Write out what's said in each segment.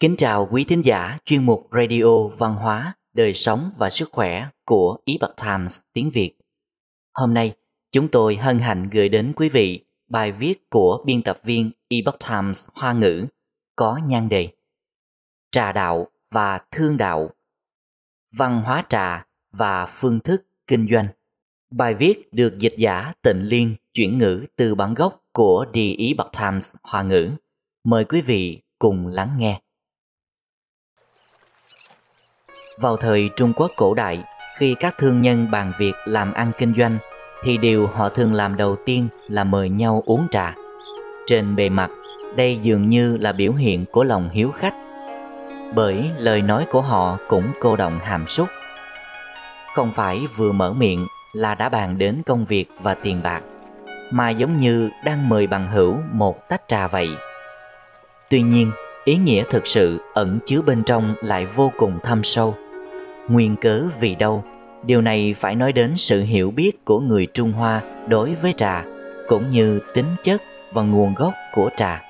Kính chào quý thính giả chuyên mục Radio Văn hóa, Đời sống và Sức khỏe của Epoch Times tiếng Việt. Hôm nay, chúng tôi hân hạnh gửi đến quý vị bài viết của biên tập viên Epoch Times Hoa ngữ có nhan đề Trà đạo và thương đạo, văn hóa trà và phương thức kinh doanh. Bài viết được dịch giả Tịnh Liên chuyển ngữ từ bản gốc của The Epoch Times Hoa ngữ. Mời quý vị cùng lắng nghe. Vào thời Trung Quốc cổ đại, khi các thương nhân bàn việc làm ăn kinh doanh, thì điều họ thường làm đầu tiên là mời nhau uống trà. Trên bề mặt, đây dường như là biểu hiện của lòng hiếu khách, bởi lời nói của họ cũng cô động hàm súc. Không phải vừa mở miệng là đã bàn đến công việc và tiền bạc, mà giống như đang mời bằng hữu một tách trà vậy. Tuy nhiên, ý nghĩa thực sự ẩn chứa bên trong lại vô cùng thâm sâu nguyên cớ vì đâu? Điều này phải nói đến sự hiểu biết của người trung hoa đối với trà, cũng như tính chất và nguồn gốc của trà.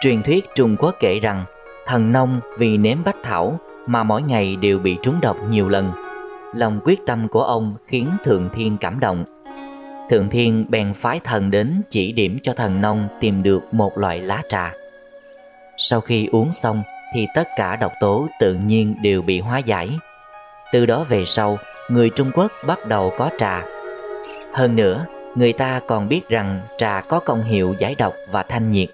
Truyền thuyết trung quốc kể rằng, thần nông vì nếm bách thảo mà mỗi ngày đều bị trúng độc nhiều lần. Lòng quyết tâm của ông khiến thượng thiên cảm động. Thượng thiên bèn phái thần đến chỉ điểm cho thần nông tìm được một loại lá trà. Sau khi uống xong thì tất cả độc tố tự nhiên đều bị hóa giải từ đó về sau, người Trung Quốc bắt đầu có trà. Hơn nữa, người ta còn biết rằng trà có công hiệu giải độc và thanh nhiệt.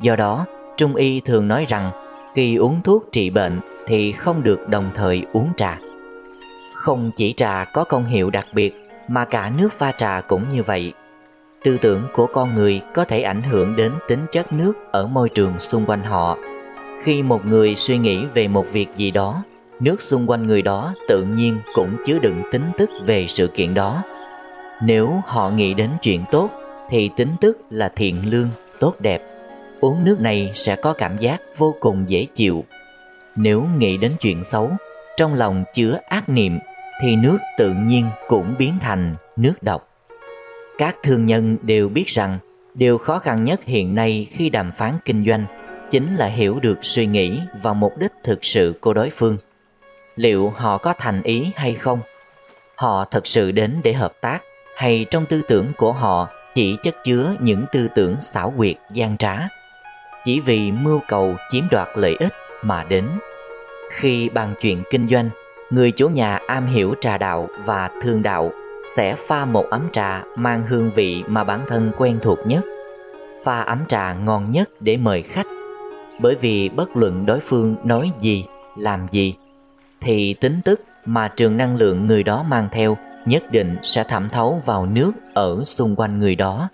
Do đó, Trung y thường nói rằng khi uống thuốc trị bệnh thì không được đồng thời uống trà. Không chỉ trà có công hiệu đặc biệt mà cả nước pha trà cũng như vậy. Tư tưởng của con người có thể ảnh hưởng đến tính chất nước ở môi trường xung quanh họ. Khi một người suy nghĩ về một việc gì đó nước xung quanh người đó tự nhiên cũng chứa đựng tính tức về sự kiện đó. Nếu họ nghĩ đến chuyện tốt thì tính tức là thiện lương, tốt đẹp. Uống nước này sẽ có cảm giác vô cùng dễ chịu. Nếu nghĩ đến chuyện xấu, trong lòng chứa ác niệm thì nước tự nhiên cũng biến thành nước độc. Các thương nhân đều biết rằng điều khó khăn nhất hiện nay khi đàm phán kinh doanh chính là hiểu được suy nghĩ và mục đích thực sự của đối phương liệu họ có thành ý hay không? Họ thật sự đến để hợp tác, hay trong tư tưởng của họ chỉ chất chứa những tư tưởng xảo quyệt, gian trá? Chỉ vì mưu cầu chiếm đoạt lợi ích mà đến. Khi bàn chuyện kinh doanh, người chủ nhà am hiểu trà đạo và thương đạo sẽ pha một ấm trà mang hương vị mà bản thân quen thuộc nhất. Pha ấm trà ngon nhất để mời khách. Bởi vì bất luận đối phương nói gì, làm gì thì tính tức mà trường năng lượng người đó mang theo nhất định sẽ thẩm thấu vào nước ở xung quanh người đó.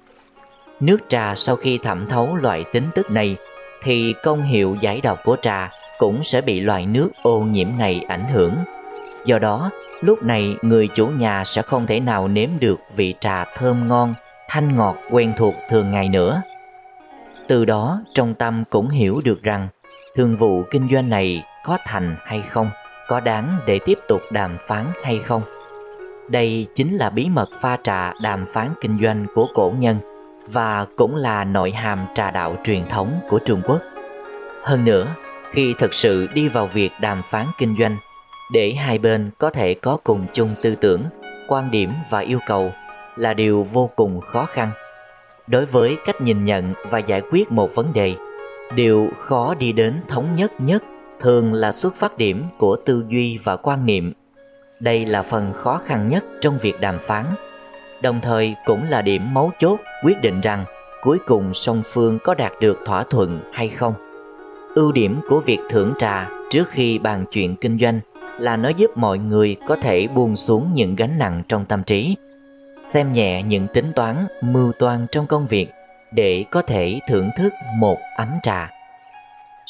Nước trà sau khi thẩm thấu loại tính tức này thì công hiệu giải độc của trà cũng sẽ bị loại nước ô nhiễm này ảnh hưởng. Do đó, lúc này người chủ nhà sẽ không thể nào nếm được vị trà thơm ngon, thanh ngọt quen thuộc thường ngày nữa. Từ đó, trong tâm cũng hiểu được rằng thương vụ kinh doanh này có thành hay không có đáng để tiếp tục đàm phán hay không. Đây chính là bí mật pha trà đàm phán kinh doanh của cổ nhân và cũng là nội hàm trà đạo truyền thống của Trung Quốc. Hơn nữa, khi thực sự đi vào việc đàm phán kinh doanh, để hai bên có thể có cùng chung tư tưởng, quan điểm và yêu cầu là điều vô cùng khó khăn. Đối với cách nhìn nhận và giải quyết một vấn đề, điều khó đi đến thống nhất nhất thường là xuất phát điểm của tư duy và quan niệm. Đây là phần khó khăn nhất trong việc đàm phán, đồng thời cũng là điểm mấu chốt quyết định rằng cuối cùng song phương có đạt được thỏa thuận hay không. Ưu điểm của việc thưởng trà trước khi bàn chuyện kinh doanh là nó giúp mọi người có thể buông xuống những gánh nặng trong tâm trí, xem nhẹ những tính toán, mưu toan trong công việc để có thể thưởng thức một ấm trà.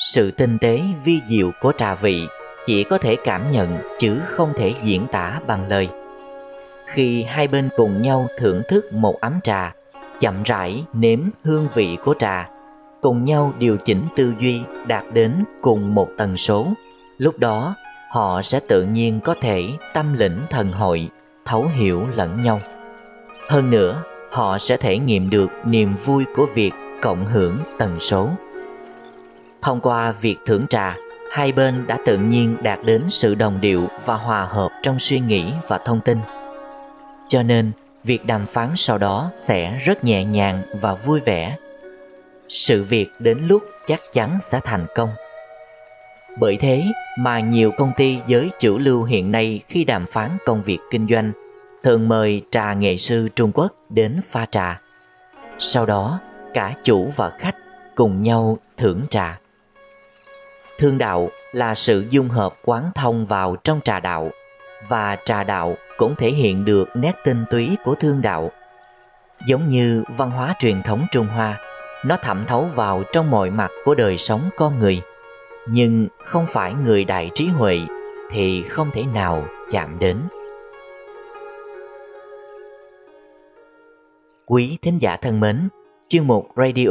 Sự tinh tế vi diệu của trà vị chỉ có thể cảm nhận chứ không thể diễn tả bằng lời. Khi hai bên cùng nhau thưởng thức một ấm trà, chậm rãi nếm hương vị của trà, cùng nhau điều chỉnh tư duy đạt đến cùng một tần số, lúc đó họ sẽ tự nhiên có thể tâm lĩnh thần hội, thấu hiểu lẫn nhau. Hơn nữa, họ sẽ thể nghiệm được niềm vui của việc cộng hưởng tần số. Thông qua việc thưởng trà, hai bên đã tự nhiên đạt đến sự đồng điệu và hòa hợp trong suy nghĩ và thông tin. Cho nên, việc đàm phán sau đó sẽ rất nhẹ nhàng và vui vẻ. Sự việc đến lúc chắc chắn sẽ thành công. Bởi thế mà nhiều công ty giới chủ lưu hiện nay khi đàm phán công việc kinh doanh thường mời trà nghệ sư Trung Quốc đến pha trà. Sau đó, cả chủ và khách cùng nhau thưởng trà. Thương đạo là sự dung hợp quán thông vào trong trà đạo và trà đạo cũng thể hiện được nét tinh túy của thương đạo. Giống như văn hóa truyền thống Trung Hoa, nó thẩm thấu vào trong mọi mặt của đời sống con người. Nhưng không phải người đại trí huệ thì không thể nào chạm đến. Quý thính giả thân mến, chuyên mục Radio